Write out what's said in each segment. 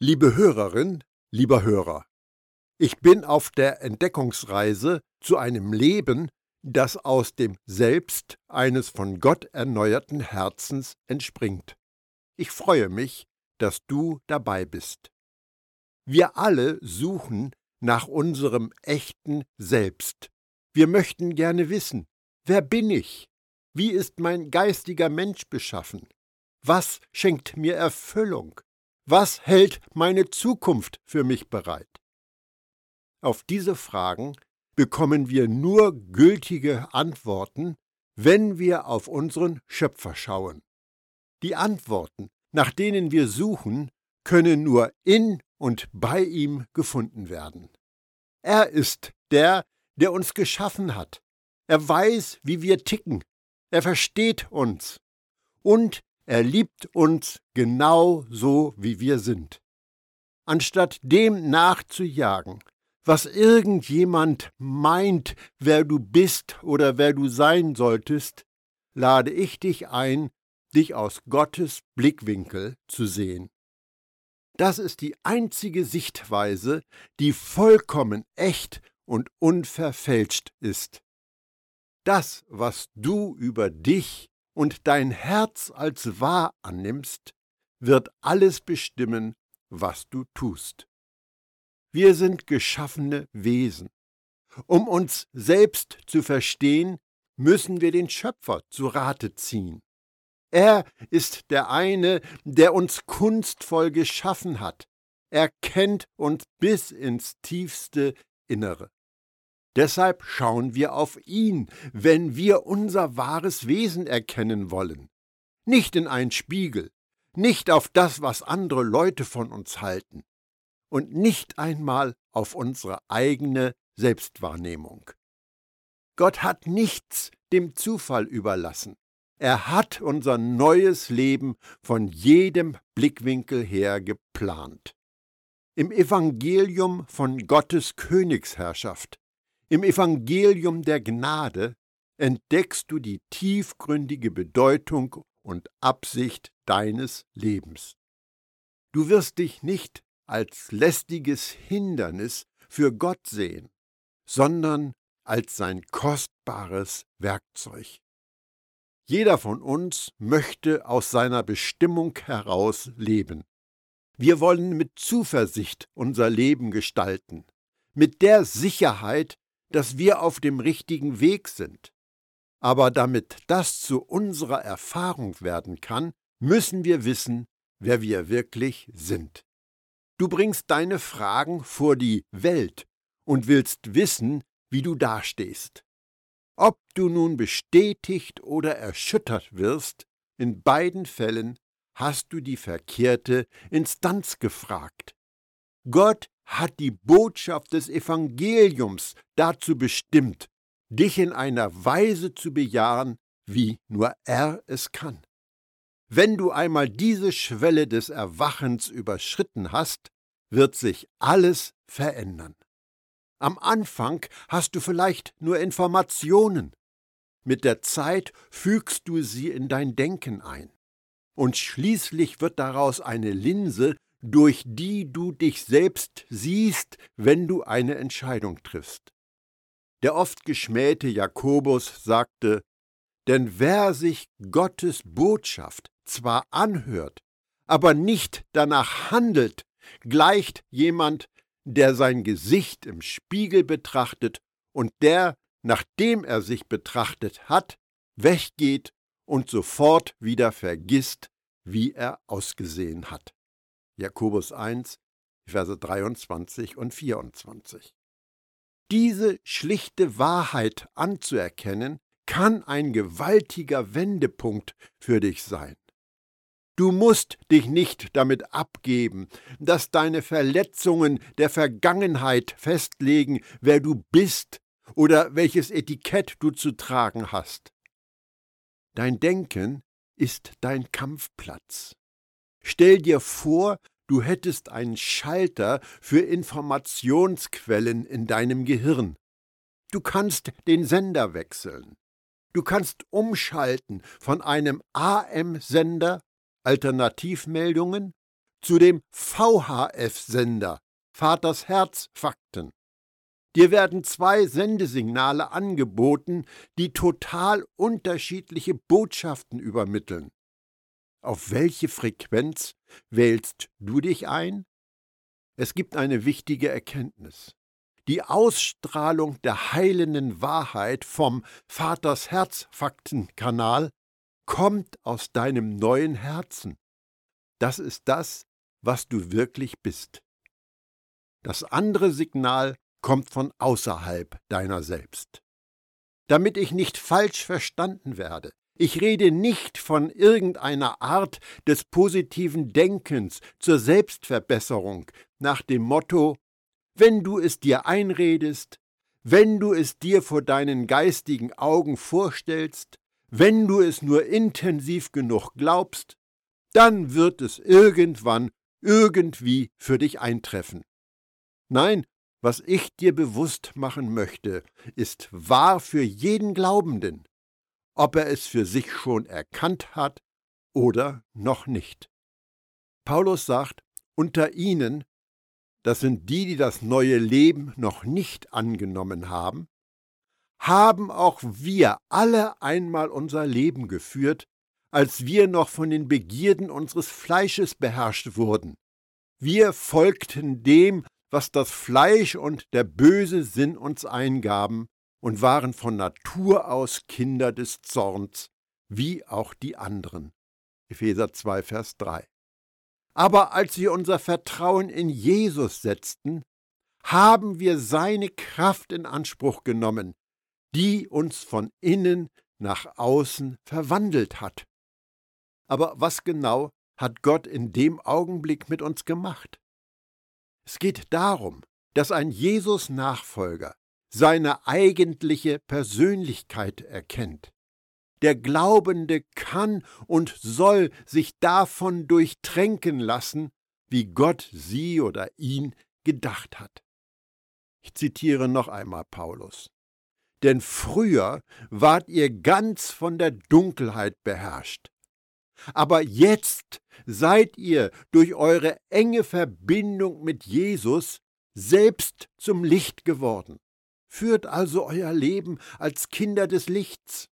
Liebe Hörerin, lieber Hörer, ich bin auf der Entdeckungsreise zu einem Leben, das aus dem Selbst eines von Gott erneuerten Herzens entspringt. Ich freue mich, dass du dabei bist. Wir alle suchen nach unserem echten Selbst. Wir möchten gerne wissen, wer bin ich? Wie ist mein geistiger Mensch beschaffen? Was schenkt mir Erfüllung? Was hält meine Zukunft für mich bereit? Auf diese Fragen bekommen wir nur gültige Antworten, wenn wir auf unseren Schöpfer schauen. Die Antworten, nach denen wir suchen, können nur in und bei ihm gefunden werden. Er ist der, der uns geschaffen hat. Er weiß, wie wir ticken. Er versteht uns. Und er liebt uns genau so, wie wir sind. Anstatt dem nachzujagen, was irgendjemand meint, wer du bist oder wer du sein solltest, lade ich dich ein, dich aus Gottes Blickwinkel zu sehen. Das ist die einzige Sichtweise, die vollkommen echt und unverfälscht ist. Das, was du über dich und dein Herz als wahr annimmst, wird alles bestimmen, was du tust. Wir sind geschaffene Wesen. Um uns selbst zu verstehen, müssen wir den Schöpfer zu Rate ziehen. Er ist der eine, der uns kunstvoll geschaffen hat. Er kennt uns bis ins tiefste Innere. Deshalb schauen wir auf ihn, wenn wir unser wahres Wesen erkennen wollen. Nicht in einen Spiegel, nicht auf das, was andere Leute von uns halten, und nicht einmal auf unsere eigene Selbstwahrnehmung. Gott hat nichts dem Zufall überlassen. Er hat unser neues Leben von jedem Blickwinkel her geplant. Im Evangelium von Gottes Königsherrschaft im Evangelium der Gnade entdeckst du die tiefgründige Bedeutung und Absicht deines Lebens. Du wirst dich nicht als lästiges Hindernis für Gott sehen, sondern als sein kostbares Werkzeug. Jeder von uns möchte aus seiner Bestimmung heraus leben. Wir wollen mit Zuversicht unser Leben gestalten, mit der Sicherheit, dass wir auf dem richtigen Weg sind. Aber damit das zu unserer Erfahrung werden kann, müssen wir wissen, wer wir wirklich sind. Du bringst deine Fragen vor die Welt und willst wissen, wie du dastehst. Ob du nun bestätigt oder erschüttert wirst, in beiden Fällen hast du die verkehrte Instanz gefragt. Gott hat die Botschaft des Evangeliums dazu bestimmt, dich in einer Weise zu bejahen, wie nur er es kann. Wenn du einmal diese Schwelle des Erwachens überschritten hast, wird sich alles verändern. Am Anfang hast du vielleicht nur Informationen. Mit der Zeit fügst du sie in dein Denken ein. Und schließlich wird daraus eine Linse, durch die du dich selbst siehst, wenn du eine Entscheidung triffst. Der oft geschmähte Jakobus sagte, denn wer sich Gottes Botschaft zwar anhört, aber nicht danach handelt, gleicht jemand, der sein Gesicht im Spiegel betrachtet und der, nachdem er sich betrachtet hat, weggeht und sofort wieder vergisst, wie er ausgesehen hat. Jakobus 1, Verse 23 und 24. Diese schlichte Wahrheit anzuerkennen, kann ein gewaltiger Wendepunkt für dich sein. Du musst dich nicht damit abgeben, dass deine Verletzungen der Vergangenheit festlegen, wer du bist oder welches Etikett du zu tragen hast. Dein Denken ist dein Kampfplatz. Stell dir vor, du hättest einen Schalter für Informationsquellen in deinem Gehirn. Du kannst den Sender wechseln. Du kannst umschalten von einem AM-Sender Alternativmeldungen zu dem VHF-Sender Vaters Herz Fakten. Dir werden zwei Sendesignale angeboten, die total unterschiedliche Botschaften übermitteln. Auf welche Frequenz wählst du dich ein? Es gibt eine wichtige Erkenntnis. Die Ausstrahlung der heilenden Wahrheit vom Vaters Herzfaktenkanal kommt aus deinem neuen Herzen. Das ist das, was du wirklich bist. Das andere Signal kommt von außerhalb deiner selbst. Damit ich nicht falsch verstanden werde, ich rede nicht von irgendeiner Art des positiven Denkens zur Selbstverbesserung nach dem Motto, wenn du es dir einredest, wenn du es dir vor deinen geistigen Augen vorstellst, wenn du es nur intensiv genug glaubst, dann wird es irgendwann irgendwie für dich eintreffen. Nein, was ich dir bewusst machen möchte, ist wahr für jeden Glaubenden, ob er es für sich schon erkannt hat oder noch nicht. Paulus sagt, unter ihnen, das sind die, die das neue Leben noch nicht angenommen haben, haben auch wir alle einmal unser Leben geführt, als wir noch von den Begierden unseres Fleisches beherrscht wurden. Wir folgten dem, was das Fleisch und der böse Sinn uns eingaben, und waren von Natur aus Kinder des Zorns, wie auch die anderen. Epheser 2, Vers 3. Aber als wir unser Vertrauen in Jesus setzten, haben wir seine Kraft in Anspruch genommen, die uns von innen nach außen verwandelt hat. Aber was genau hat Gott in dem Augenblick mit uns gemacht? Es geht darum, dass ein Jesus-Nachfolger seine eigentliche Persönlichkeit erkennt. Der Glaubende kann und soll sich davon durchtränken lassen, wie Gott sie oder ihn gedacht hat. Ich zitiere noch einmal Paulus. Denn früher wart ihr ganz von der Dunkelheit beherrscht, aber jetzt seid ihr durch eure enge Verbindung mit Jesus selbst zum Licht geworden. Führt also euer Leben als Kinder des Lichts.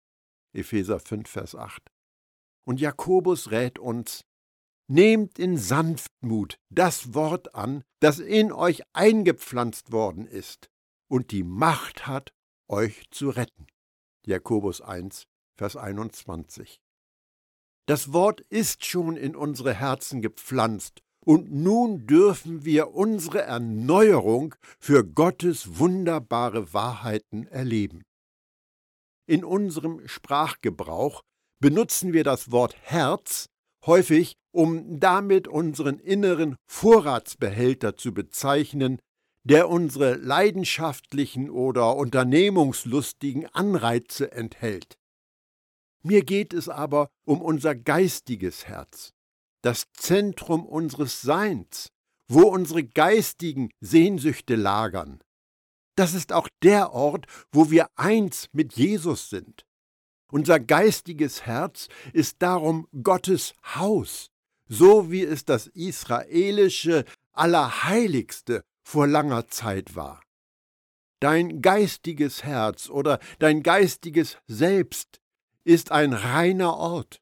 Epheser 5, Vers 8. Und Jakobus rät uns, Nehmt in Sanftmut das Wort an, das in euch eingepflanzt worden ist und die Macht hat, euch zu retten. Jakobus 1, Vers 21. Das Wort ist schon in unsere Herzen gepflanzt, und nun dürfen wir unsere Erneuerung für Gottes wunderbare Wahrheiten erleben. In unserem Sprachgebrauch benutzen wir das Wort Herz häufig, um damit unseren inneren Vorratsbehälter zu bezeichnen, der unsere leidenschaftlichen oder unternehmungslustigen Anreize enthält. Mir geht es aber um unser geistiges Herz, das Zentrum unseres Seins, wo unsere geistigen Sehnsüchte lagern. Das ist auch der Ort, wo wir eins mit Jesus sind. Unser geistiges Herz ist darum Gottes Haus, so wie es das israelische Allerheiligste vor langer Zeit war. Dein geistiges Herz oder dein geistiges Selbst ist ein reiner Ort.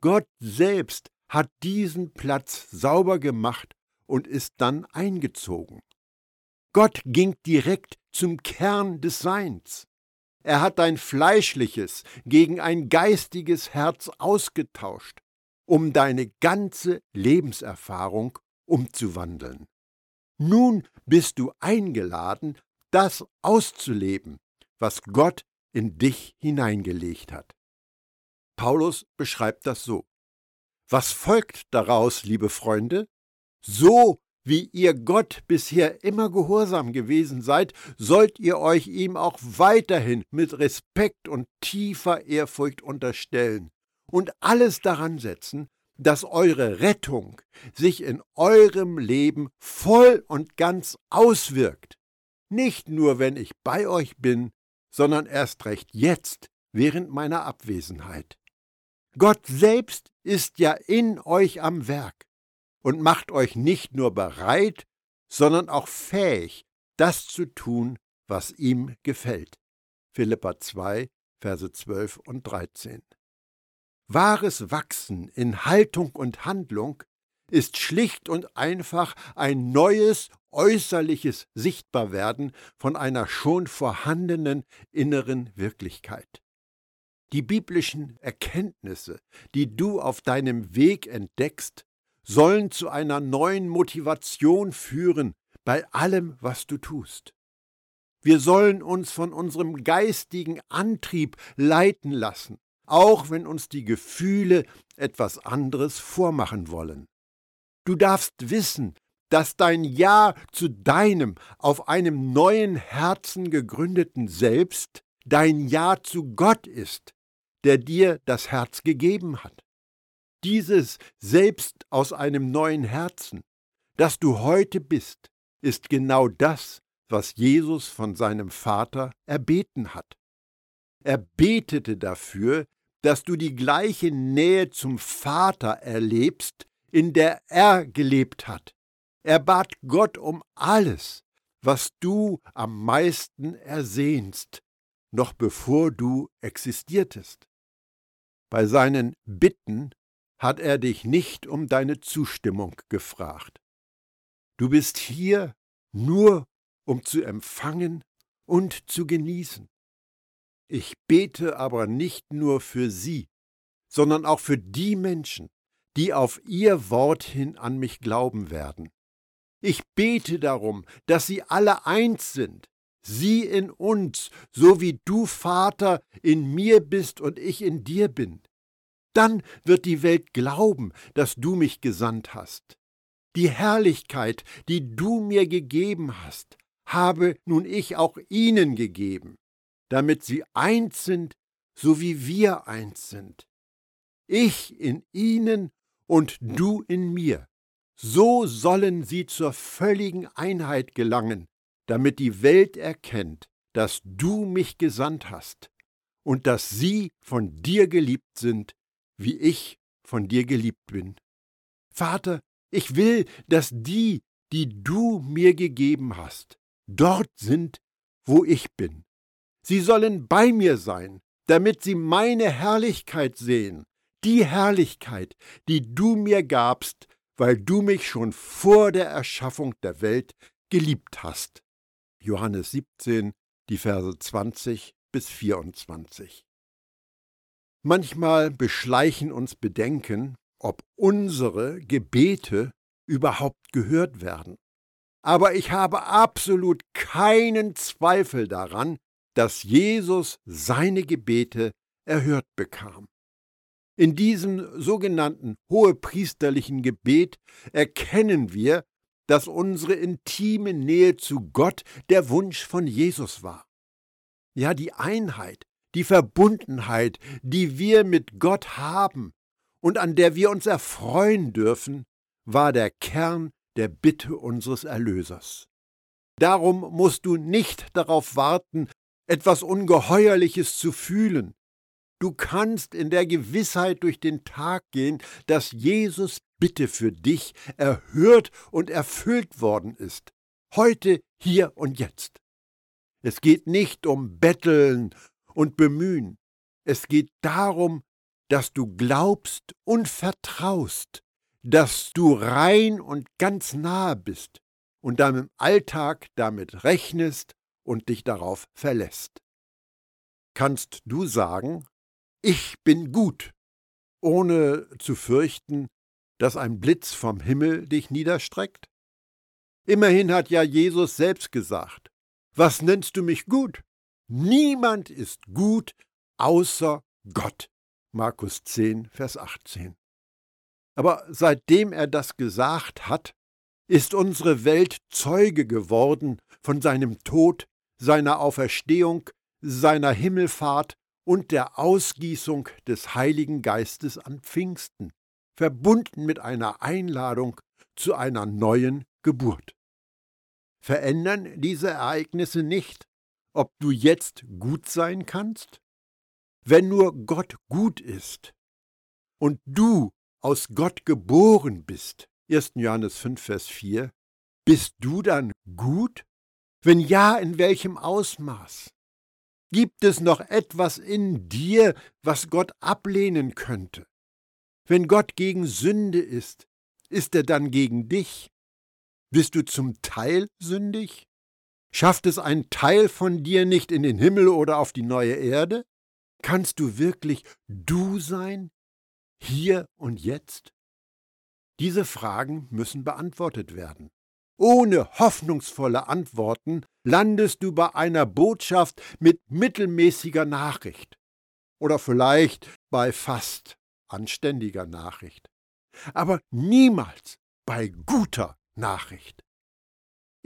Gott selbst hat diesen Platz sauber gemacht und ist dann eingezogen. Gott ging direkt zum Kern des Seins. Er hat dein fleischliches gegen ein geistiges Herz ausgetauscht, um deine ganze Lebenserfahrung umzuwandeln. Nun bist du eingeladen, das auszuleben, was Gott in dich hineingelegt hat. Paulus beschreibt das so. Was folgt daraus, liebe Freunde? So wie ihr Gott bisher immer gehorsam gewesen seid, sollt ihr euch ihm auch weiterhin mit Respekt und tiefer Ehrfurcht unterstellen und alles daran setzen, dass eure Rettung sich in eurem Leben voll und ganz auswirkt. Nicht nur, wenn ich bei euch bin, sondern erst recht jetzt, während meiner Abwesenheit. Gott selbst ist ja in euch am Werk. und macht euch nicht nur bereit, sondern auch fähig, das zu tun, was ihm gefällt. Philippa 2, Verse 12 und 13. Wahres Wachsen in Haltung und Handlung ist schlicht und einfach ein neues äußerliches Sichtbarwerden von einer schon vorhandenen inneren Wirklichkeit. Die biblischen Erkenntnisse, die du auf deinem Weg entdeckst, sollen zu einer neuen Motivation führen bei allem, was du tust. Wir sollen uns von unserem geistigen Antrieb leiten lassen, auch wenn uns die Gefühle etwas anderes vormachen wollen. Du darfst wissen, dass dein Ja zu deinem auf einem neuen Herzen gegründeten Selbst dein Ja zu Gott ist, der dir das Herz gegeben hat. Dieses Selbst aus einem neuen Herzen, das du heute bist, ist genau das, was Jesus von seinem Vater erbeten hat. Er betete dafür, dass du die gleiche Nähe zum Vater erlebst, in der er gelebt hat. Er bat Gott um alles, was du am meisten ersehnst, noch bevor du existiertest. Bei seinen Bitten hat er dich nicht um deine Zustimmung gefragt. Du bist hier nur, um zu empfangen und zu genießen. Ich bete aber nicht nur für sie, sondern auch für die Menschen, die auf ihr Wort hin an mich glauben werden. Ich bete darum, dass sie alle eins sind, sie in uns, so wie du, Vater, in mir bist und ich in dir bin. Dann wird die Welt glauben, dass du mich gesandt hast. Die Herrlichkeit, die du mir gegeben hast, habe nun ich auch ihnen gegeben, damit sie eins sind, so wie wir eins sind. Ich in ihnen und du in mir. So sollen sie zur völligen Einheit gelangen, damit die Welt erkennt, dass du mich gesandt hast und dass sie von dir geliebt sind, wie ich von dir geliebt bin. Vater, ich will, dass die, die du mir gegeben hast, dort sind, wo ich bin. Sie sollen bei mir sein, damit sie meine Herrlichkeit sehen, die Herrlichkeit, die du mir gabst, weil du mich schon vor der Erschaffung der Welt geliebt hast. Johannes 17, die Verse 20 bis 24. Manchmal beschleichen uns Bedenken, ob unsere Gebete überhaupt gehört werden. Aber ich habe absolut keinen Zweifel daran, dass Jesus seine Gebete erhört bekam. In diesem sogenannten hohepriesterlichen Gebet erkennen wir, dass unsere intime Nähe zu Gott der Wunsch von Jesus war. Ja, die Einheit, die Verbundenheit, die wir mit Gott haben und an der wir uns erfreuen dürfen, war der Kern der Bitte unseres Erlösers. Darum musst du nicht darauf warten, etwas Ungeheuerliches zu fühlen, Du kannst in der Gewissheit durch den Tag gehen, dass Jesus Bitte für dich erhört und erfüllt worden ist. Heute, hier und jetzt. Es geht nicht um Betteln und Bemühen. Es geht darum, dass du glaubst und vertraust, dass du rein und ganz nahe bist und deinem Alltag damit rechnest und dich darauf verlässt. Kannst du sagen, ich bin gut, ohne zu fürchten, dass ein Blitz vom Himmel dich niederstreckt? Immerhin hat ja Jesus selbst gesagt, was nennst du mich gut? Niemand ist gut außer Gott. Markus 10, Vers 18. Aber seitdem er das gesagt hat, ist unsere Welt Zeuge geworden von seinem Tod, seiner Auferstehung, seiner Himmelfahrt und der Ausgießung des Heiligen Geistes an Pfingsten, verbunden mit einer Einladung zu einer neuen Geburt. Verändern diese Ereignisse nicht, ob du jetzt gut sein kannst? Wenn nur Gott gut ist und du aus Gott geboren bist, 1. Johannes 5, Vers 4, bist du dann gut? Wenn ja, in welchem Ausmaß? Gibt es noch etwas in dir, was Gott ablehnen könnte? Wenn Gott gegen Sünde ist, ist er dann gegen dich? Bist du zum Teil sündig? Schafft es ein Teil von dir nicht in den Himmel oder auf die neue Erde? Kannst du wirklich du sein? Hier und jetzt? Diese Fragen müssen beantwortet werden. Ohne hoffnungsvolle Antworten landest du bei einer Botschaft mit mittelmäßiger Nachricht oder vielleicht bei fast anständiger Nachricht, aber niemals bei guter Nachricht.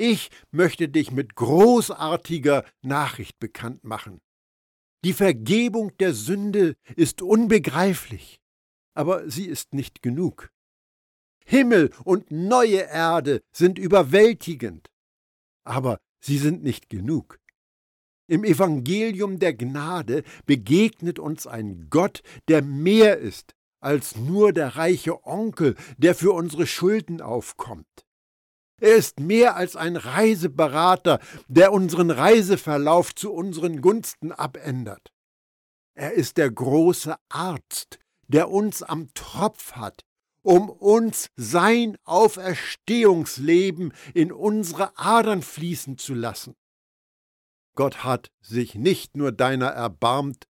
Ich möchte dich mit großartiger Nachricht bekannt machen. Die Vergebung der Sünde ist unbegreiflich, aber sie ist nicht genug. Himmel und neue Erde sind überwältigend, aber sie sind nicht genug. Im Evangelium der Gnade begegnet uns ein Gott, der mehr ist als nur der reiche Onkel, der für unsere Schulden aufkommt. Er ist mehr als ein Reiseberater, der unseren Reiseverlauf zu unseren Gunsten abändert. Er ist der große Arzt, der uns am Tropf hat, um uns sein Auferstehungsleben in unsere Adern fließen zu lassen. Gott hat sich nicht nur deiner erbarmt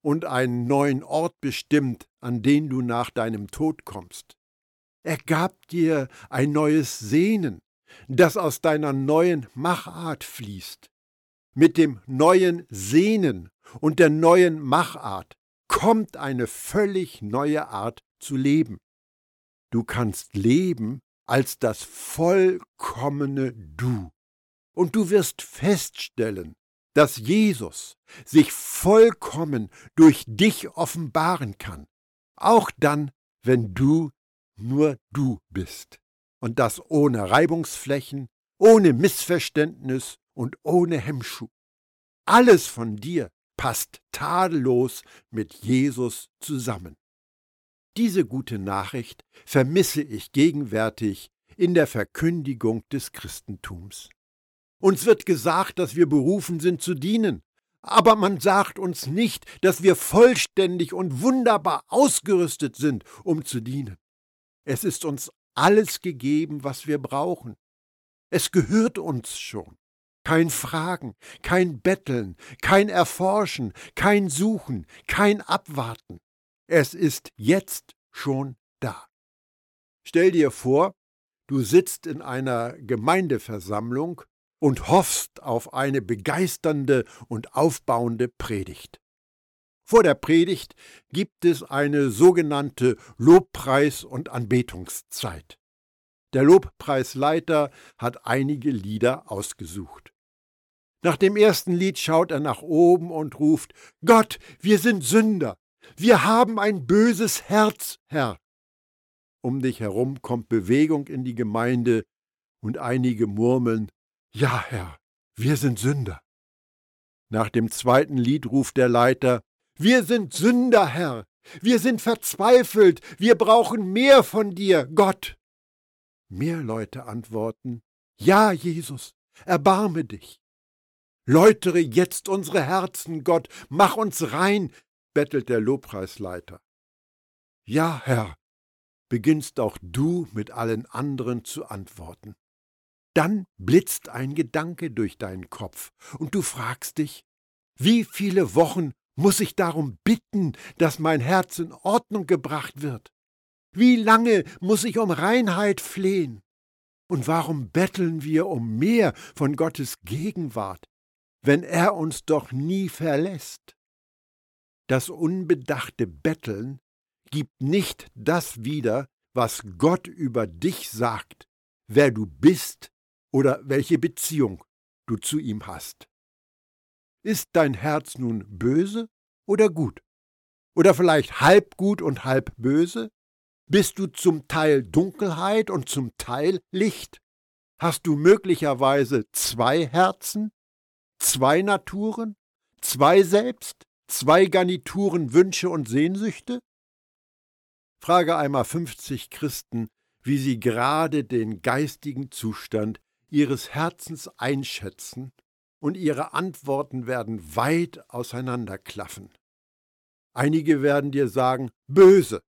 und einen neuen Ort bestimmt, an den du nach deinem Tod kommst. Er gab dir ein neues Sehnen, das aus deiner neuen Machart fließt. Mit dem neuen Sehnen und der neuen Machart kommt eine völlig neue Art zu leben. Du kannst leben als das vollkommene Du. Und du wirst feststellen, dass Jesus sich vollkommen durch dich offenbaren kann, auch dann, wenn du nur du bist. Und das ohne Reibungsflächen, ohne Missverständnis und ohne Hemmschuh. Alles von dir passt tadellos mit Jesus zusammen. Diese gute Nachricht vermisse ich gegenwärtig in der Verkündigung des Christentums. Uns wird gesagt, dass wir berufen sind zu dienen, aber man sagt uns nicht, dass wir vollständig und wunderbar ausgerüstet sind, um zu dienen. Es ist uns alles gegeben, was wir brauchen. Es gehört uns schon. Kein Fragen, kein Betteln, kein Erforschen, kein Suchen, kein Abwarten. Es ist jetzt schon da. Stell dir vor, du sitzt in einer Gemeindeversammlung und hoffst auf eine begeisternde und aufbauende Predigt. Vor der Predigt gibt es eine sogenannte Lobpreis- und Anbetungszeit. Der Lobpreisleiter hat einige Lieder ausgesucht. Nach dem ersten Lied schaut er nach oben und ruft Gott, wir sind Sünder, wir haben ein böses Herz, Herr. Um dich herum kommt Bewegung in die Gemeinde und einige murmeln, Ja, Herr, wir sind Sünder. Nach dem zweiten Lied ruft der Leiter, Wir sind Sünder, Herr, wir sind verzweifelt, wir brauchen mehr von dir, Gott. Mehr Leute antworten, Ja, Jesus, erbarme dich. Läutere jetzt unsere Herzen, Gott, mach uns rein, bettelt der Lobpreisleiter. Ja, Herr, beginnst auch du mit allen anderen zu antworten. Dann blitzt ein Gedanke durch deinen Kopf und du fragst dich, wie viele Wochen muss ich darum bitten, dass mein Herz in Ordnung gebracht wird? Wie lange muss ich um Reinheit flehen? Und warum betteln wir um mehr von Gottes Gegenwart, wenn er uns doch nie verlässt? Das unbedachte Betteln gibt nicht das wieder, was Gott über dich sagt, wer du bist oder welche Beziehung du zu ihm hast. Ist dein Herz nun böse oder gut? Oder vielleicht halb gut und halb böse? Bist du zum Teil Dunkelheit und zum Teil Licht? Hast du möglicherweise zwei Herzen, zwei Naturen, zwei Selbst? Zwei Garnituren Wünsche und Sehnsüchte? Frage einmal 50 Christen, wie sie gerade den geistigen Zustand ihres Herzens einschätzen, und ihre Antworten werden weit auseinanderklaffen. Einige werden dir sagen, böse.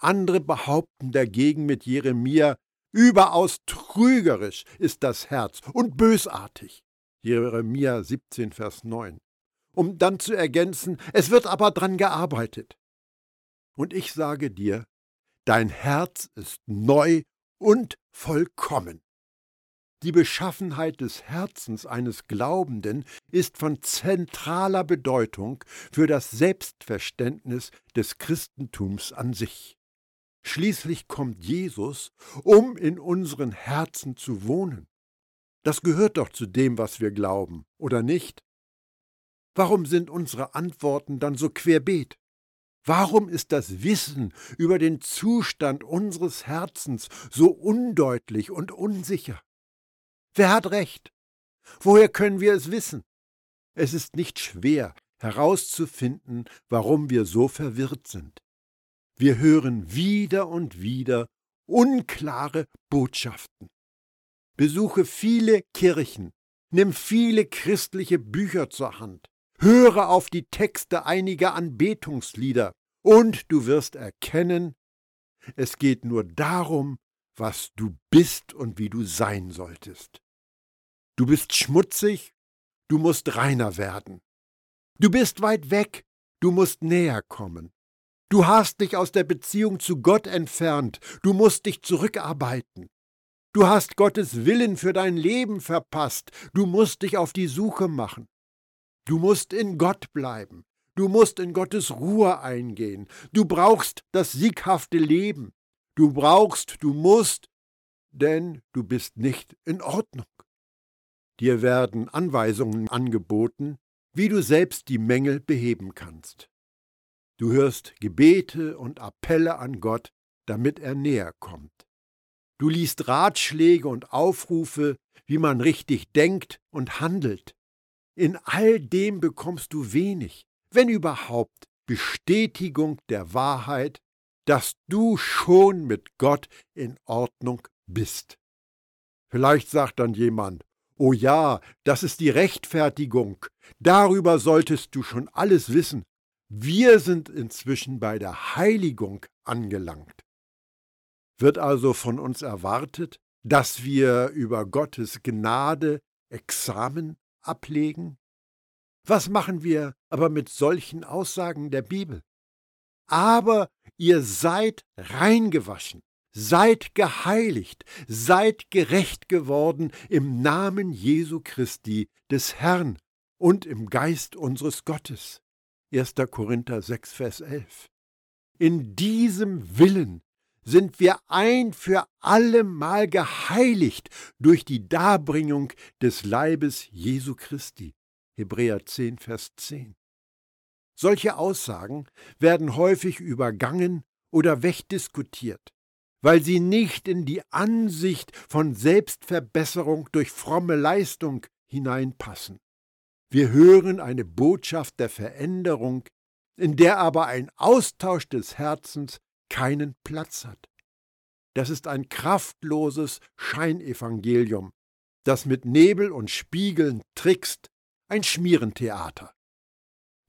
Andere behaupten dagegen mit Jeremia, überaus trügerisch ist das Herz und bösartig. Jeremia 17, Vers 9. Um dann zu ergänzen, es wird aber dran gearbeitet. Und ich sage dir, dein Herz ist neu und vollkommen. Die Beschaffenheit des Herzens eines Glaubenden ist von zentraler Bedeutung für das Selbstverständnis des Christentums an sich. Schließlich kommt Jesus, um in unseren Herzen zu wohnen. Das gehört doch zu dem, was wir glauben, oder nicht? Warum sind unsere Antworten dann so querbeet? Warum ist das Wissen über den Zustand unseres Herzens so undeutlich und unsicher? Wer hat recht? Woher können wir es wissen? Es ist nicht schwer herauszufinden, warum wir so verwirrt sind. Wir hören wieder und wieder unklare Botschaften. Besuche viele Kirchen, nimm viele christliche Bücher zur Hand, höre auf die Texte einiger Anbetungslieder, und du wirst erkennen, es geht nur darum, was du bist und wie du sein solltest. Du bist schmutzig, du musst reiner werden. Du bist weit weg, du musst näher kommen. Du hast dich aus der Beziehung zu Gott entfernt, du musst dich zurückarbeiten. Du hast Gottes Willen für dein Leben verpasst, du musst dich auf die Suche machen. Du musst in Gott bleiben, du musst in Gottes Ruhe eingehen, du brauchst das sieghafte Leben, du brauchst, du musst, denn du bist nicht in Ordnung. Dir werden Anweisungen angeboten, wie du selbst die Mängel beheben kannst. Du hörst Gebete und Appelle an Gott, damit er näher kommt. Du liest Ratschläge und Aufrufe, wie man richtig denkt und handelt. In all dem bekommst du wenig, wenn überhaupt, Bestätigung der Wahrheit, dass du schon mit Gott in Ordnung bist. Vielleicht sagt dann jemand, Oh ja, das ist die Rechtfertigung. Darüber solltest du schon alles wissen. Wir sind inzwischen bei der Heiligung angelangt. Wird also von uns erwartet, dass wir über Gottes Gnade Examen ablegen? Was machen wir aber mit solchen Aussagen der Bibel? Aber ihr seid reingewaschen, Seid geheiligt, seid gerecht geworden im Namen Jesu Christi, des Herrn und im Geist unseres Gottes. 1. Korinther 6, Vers 11. In diesem Willen sind wir ein für allemal geheiligt durch die Darbringung des Leibes Jesu Christi. Hebräer 10, Vers 10. Solche Aussagen werden häufig übergangen oder wegdiskutiert weil sie nicht in die Ansicht von Selbstverbesserung durch fromme Leistung hineinpassen. Wir hören eine Botschaft der Veränderung, in der aber ein Austausch des Herzens keinen Platz hat. Das ist ein kraftloses Scheinevangelium, das mit Nebel und Spiegeln trickst, ein Schmierentheater.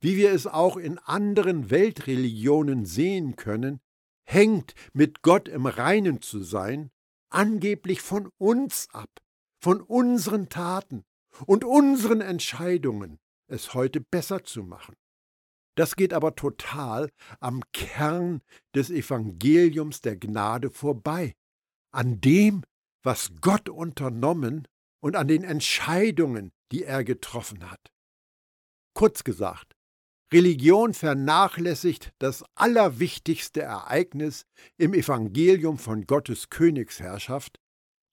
Wie wir es auch in anderen Weltreligionen sehen können, hängt, mit Gott im Reinen zu sein, angeblich von uns ab, von unseren Taten und unseren Entscheidungen, es heute besser zu machen. Das geht aber total am Kern des Evangeliums der Gnade vorbei, an dem, was Gott unternommen und an den Entscheidungen, die er getroffen hat. Kurz gesagt, Religion vernachlässigt das allerwichtigste Ereignis im Evangelium von Gottes Königsherrschaft,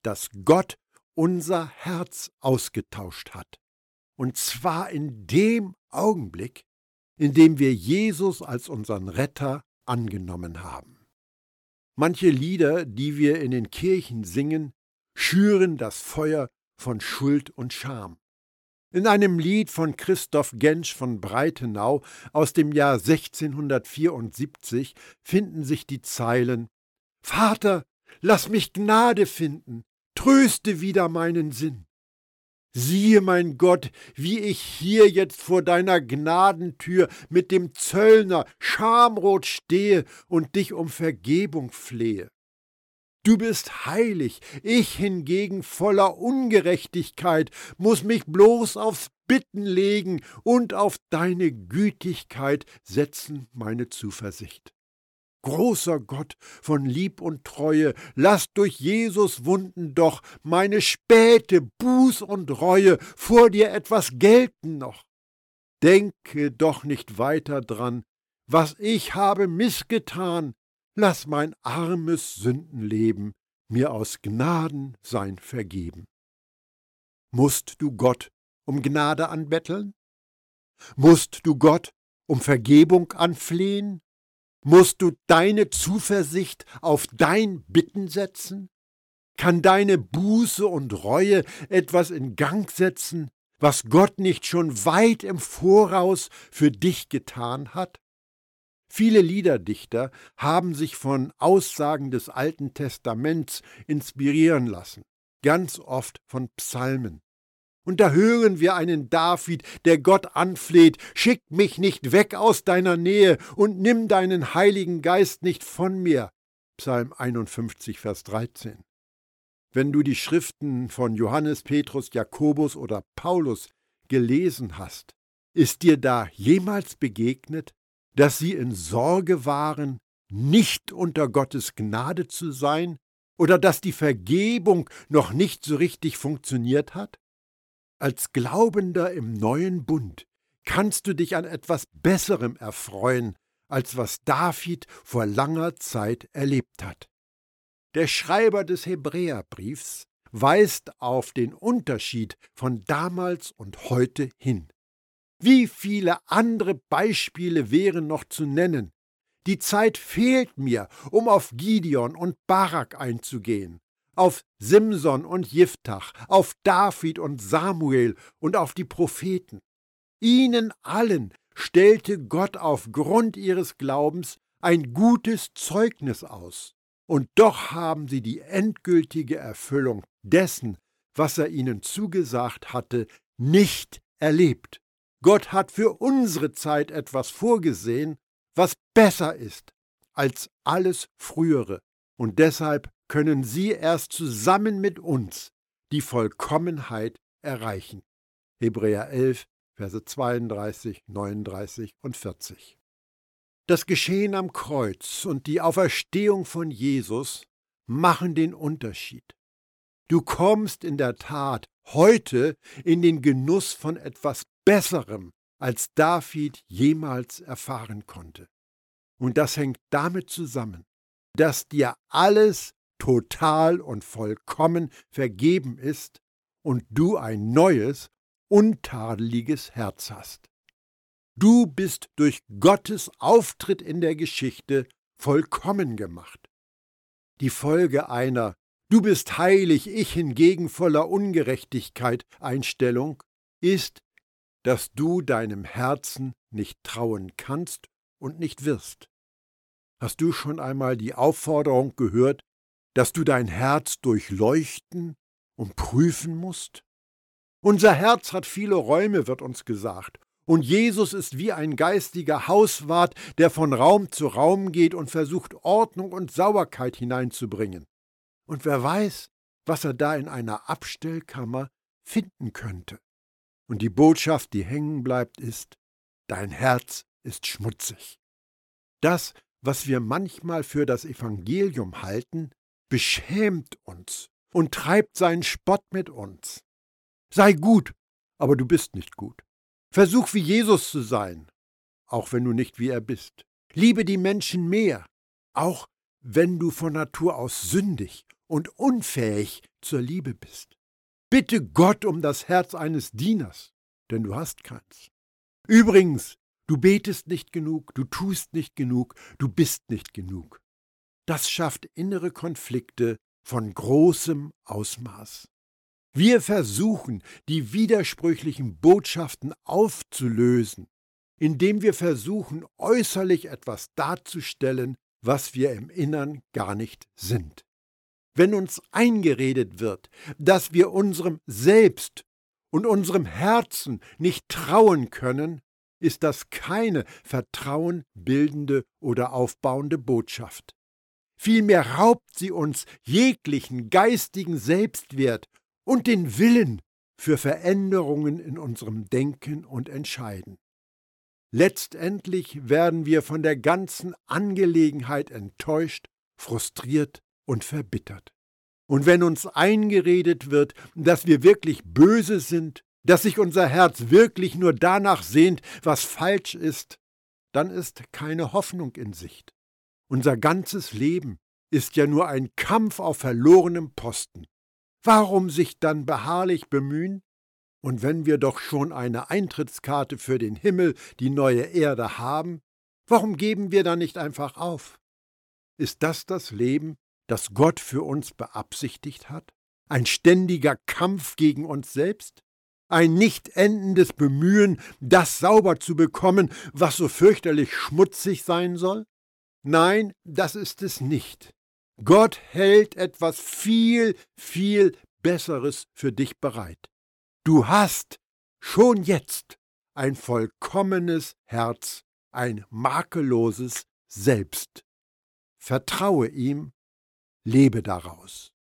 dass Gott unser Herz ausgetauscht hat. Und zwar in dem Augenblick, in dem wir Jesus als unseren Retter angenommen haben. Manche Lieder, die wir in den Kirchen singen, schüren das Feuer von Schuld und Scham. In einem Lied von Christoph Gensch von Breitenau aus dem Jahr 1674 finden sich die Zeilen Vater, lass mich Gnade finden, tröste wieder meinen Sinn. Siehe, mein Gott, wie ich hier jetzt vor deiner Gnadentür mit dem Zöllner schamrot stehe und dich um Vergebung flehe. Du bist heilig, ich hingegen voller Ungerechtigkeit, muss mich bloß aufs Bitten legen und auf deine Gütigkeit setzen meine Zuversicht. Großer Gott von Lieb und Treue, lass durch Jesus Wunden doch meine späte Buß und Reue vor dir etwas gelten noch. Denke doch nicht weiter dran, was ich habe missgetan, lass mein armes Sündenleben mir aus Gnaden sein vergeben. Musst du Gott um Gnade anbetteln? Musst du Gott um Vergebung anflehen? Musst du deine Zuversicht auf dein Bitten setzen? Kann deine Buße und Reue etwas in Gang setzen, was Gott nicht schon weit im Voraus für dich getan hat? Viele Liederdichter haben sich von Aussagen des Alten Testaments inspirieren lassen, ganz oft von Psalmen. Und da hören wir einen David, der Gott anfleht, schick mich nicht weg aus deiner Nähe und nimm deinen Heiligen Geist nicht von mir. Psalm 51, Vers 13. Wenn du die Schriften von Johannes, Petrus, Jakobus oder Paulus gelesen hast, ist dir da jemals begegnet, dass sie in Sorge waren, nicht unter Gottes Gnade zu sein oder dass die Vergebung noch nicht so richtig funktioniert hat? Als Glaubender im neuen Bund kannst du dich an etwas Besserem erfreuen, als was David vor langer Zeit erlebt hat. Der Schreiber des Hebräerbriefs weist auf den Unterschied von damals und heute hin. Wie viele andere Beispiele wären noch zu nennen? Die Zeit fehlt mir, um auf Gideon und Barak einzugehen auf Simson und Jiftach, auf David und Samuel und auf die Propheten. Ihnen allen stellte Gott aufgrund ihres Glaubens ein gutes Zeugnis aus. Und doch haben sie die endgültige Erfüllung dessen, was er ihnen zugesagt hatte, nicht erlebt. Gott hat für unsere Zeit etwas vorgesehen, was besser ist als alles Frühere. Und deshalb können sie erst zusammen mit uns die Vollkommenheit erreichen. Hebräer 11, Verse 32, 39 und 40. Das Geschehen am Kreuz und die Auferstehung von Jesus machen den Unterschied. Du kommst in der Tat heute in den Genuss von etwas Besserem, als David jemals erfahren konnte. Und das hängt damit zusammen, dass dir alles total und vollkommen vergeben ist und du ein neues, untadeliges Herz hast. Du bist durch Gottes Auftritt in der Geschichte vollkommen gemacht. Die Folge einer Du bist heilig, ich hingegen voller Ungerechtigkeit Einstellung ist, dass du deinem Herzen nicht trauen kannst und nicht wirst. Hast du schon einmal die Aufforderung gehört, dass du dein Herz durchleuchten und prüfen musst? Unser Herz hat viele Räume, wird uns gesagt, und Jesus ist wie ein geistiger Hauswart, der von Raum zu Raum geht und versucht, Ordnung und Sauberkeit hineinzubringen. Und wer weiß, was er da in einer Abstellkammer finden könnte. Und die Botschaft, die hängen bleibt, ist, dein Herz ist schmutzig. Das, was wir manchmal für das Evangelium halten, beschämt uns und treibt seinen Spott mit uns. Sei gut, aber du bist nicht gut. Versuch wie Jesus zu sein, auch wenn du nicht wie er bist. Liebe die Menschen mehr, auch wenn du von Natur aus sündig und unfähig zur Liebe bist. Bitte Gott um das Herz eines Dieners, denn du hast keins. Übrigens, du betest nicht genug, du tust nicht genug, du bist nicht genug das schafft innere Konflikte von großem Ausmaß. Wir versuchen, die widersprüchlichen Botschaften aufzulösen, indem wir versuchen, äußerlich etwas darzustellen, was wir im Innern gar nicht sind. Wenn uns eingeredet wird, dass wir unserem Selbst und unserem Herzen nicht trauen können, ist das keine vertrauenbildende oder aufbauende Botschaft. Vielmehr raubt sie uns jeglichen geistigen Selbstwert und den Willen für Veränderungen in unserem Denken und Entscheiden. Letztendlich werden wir von der ganzen Angelegenheit enttäuscht, frustriert und verbittert. Und wenn uns eingeredet wird, dass wir wirklich böse sind, dass sich unser Herz wirklich nur danach sehnt, was falsch ist, dann ist keine Hoffnung in Sicht. Unser ganzes Leben ist ja nur ein Kampf auf verlorenem Posten. Warum sich dann beharrlich bemühen? Und wenn wir doch schon eine Eintrittskarte für den Himmel, die neue Erde haben, warum geben wir dann nicht einfach auf? Ist das das Leben, das Gott für uns beabsichtigt hat? Ein ständiger Kampf gegen uns selbst? Ein nicht endendes Bemühen, das sauber zu bekommen, was so fürchterlich schmutzig sein soll? Nein, das ist es nicht. Gott hält etwas viel, viel Besseres für dich bereit. Du hast schon jetzt ein vollkommenes Herz, ein makelloses Selbst. Vertraue ihm, lebe daraus.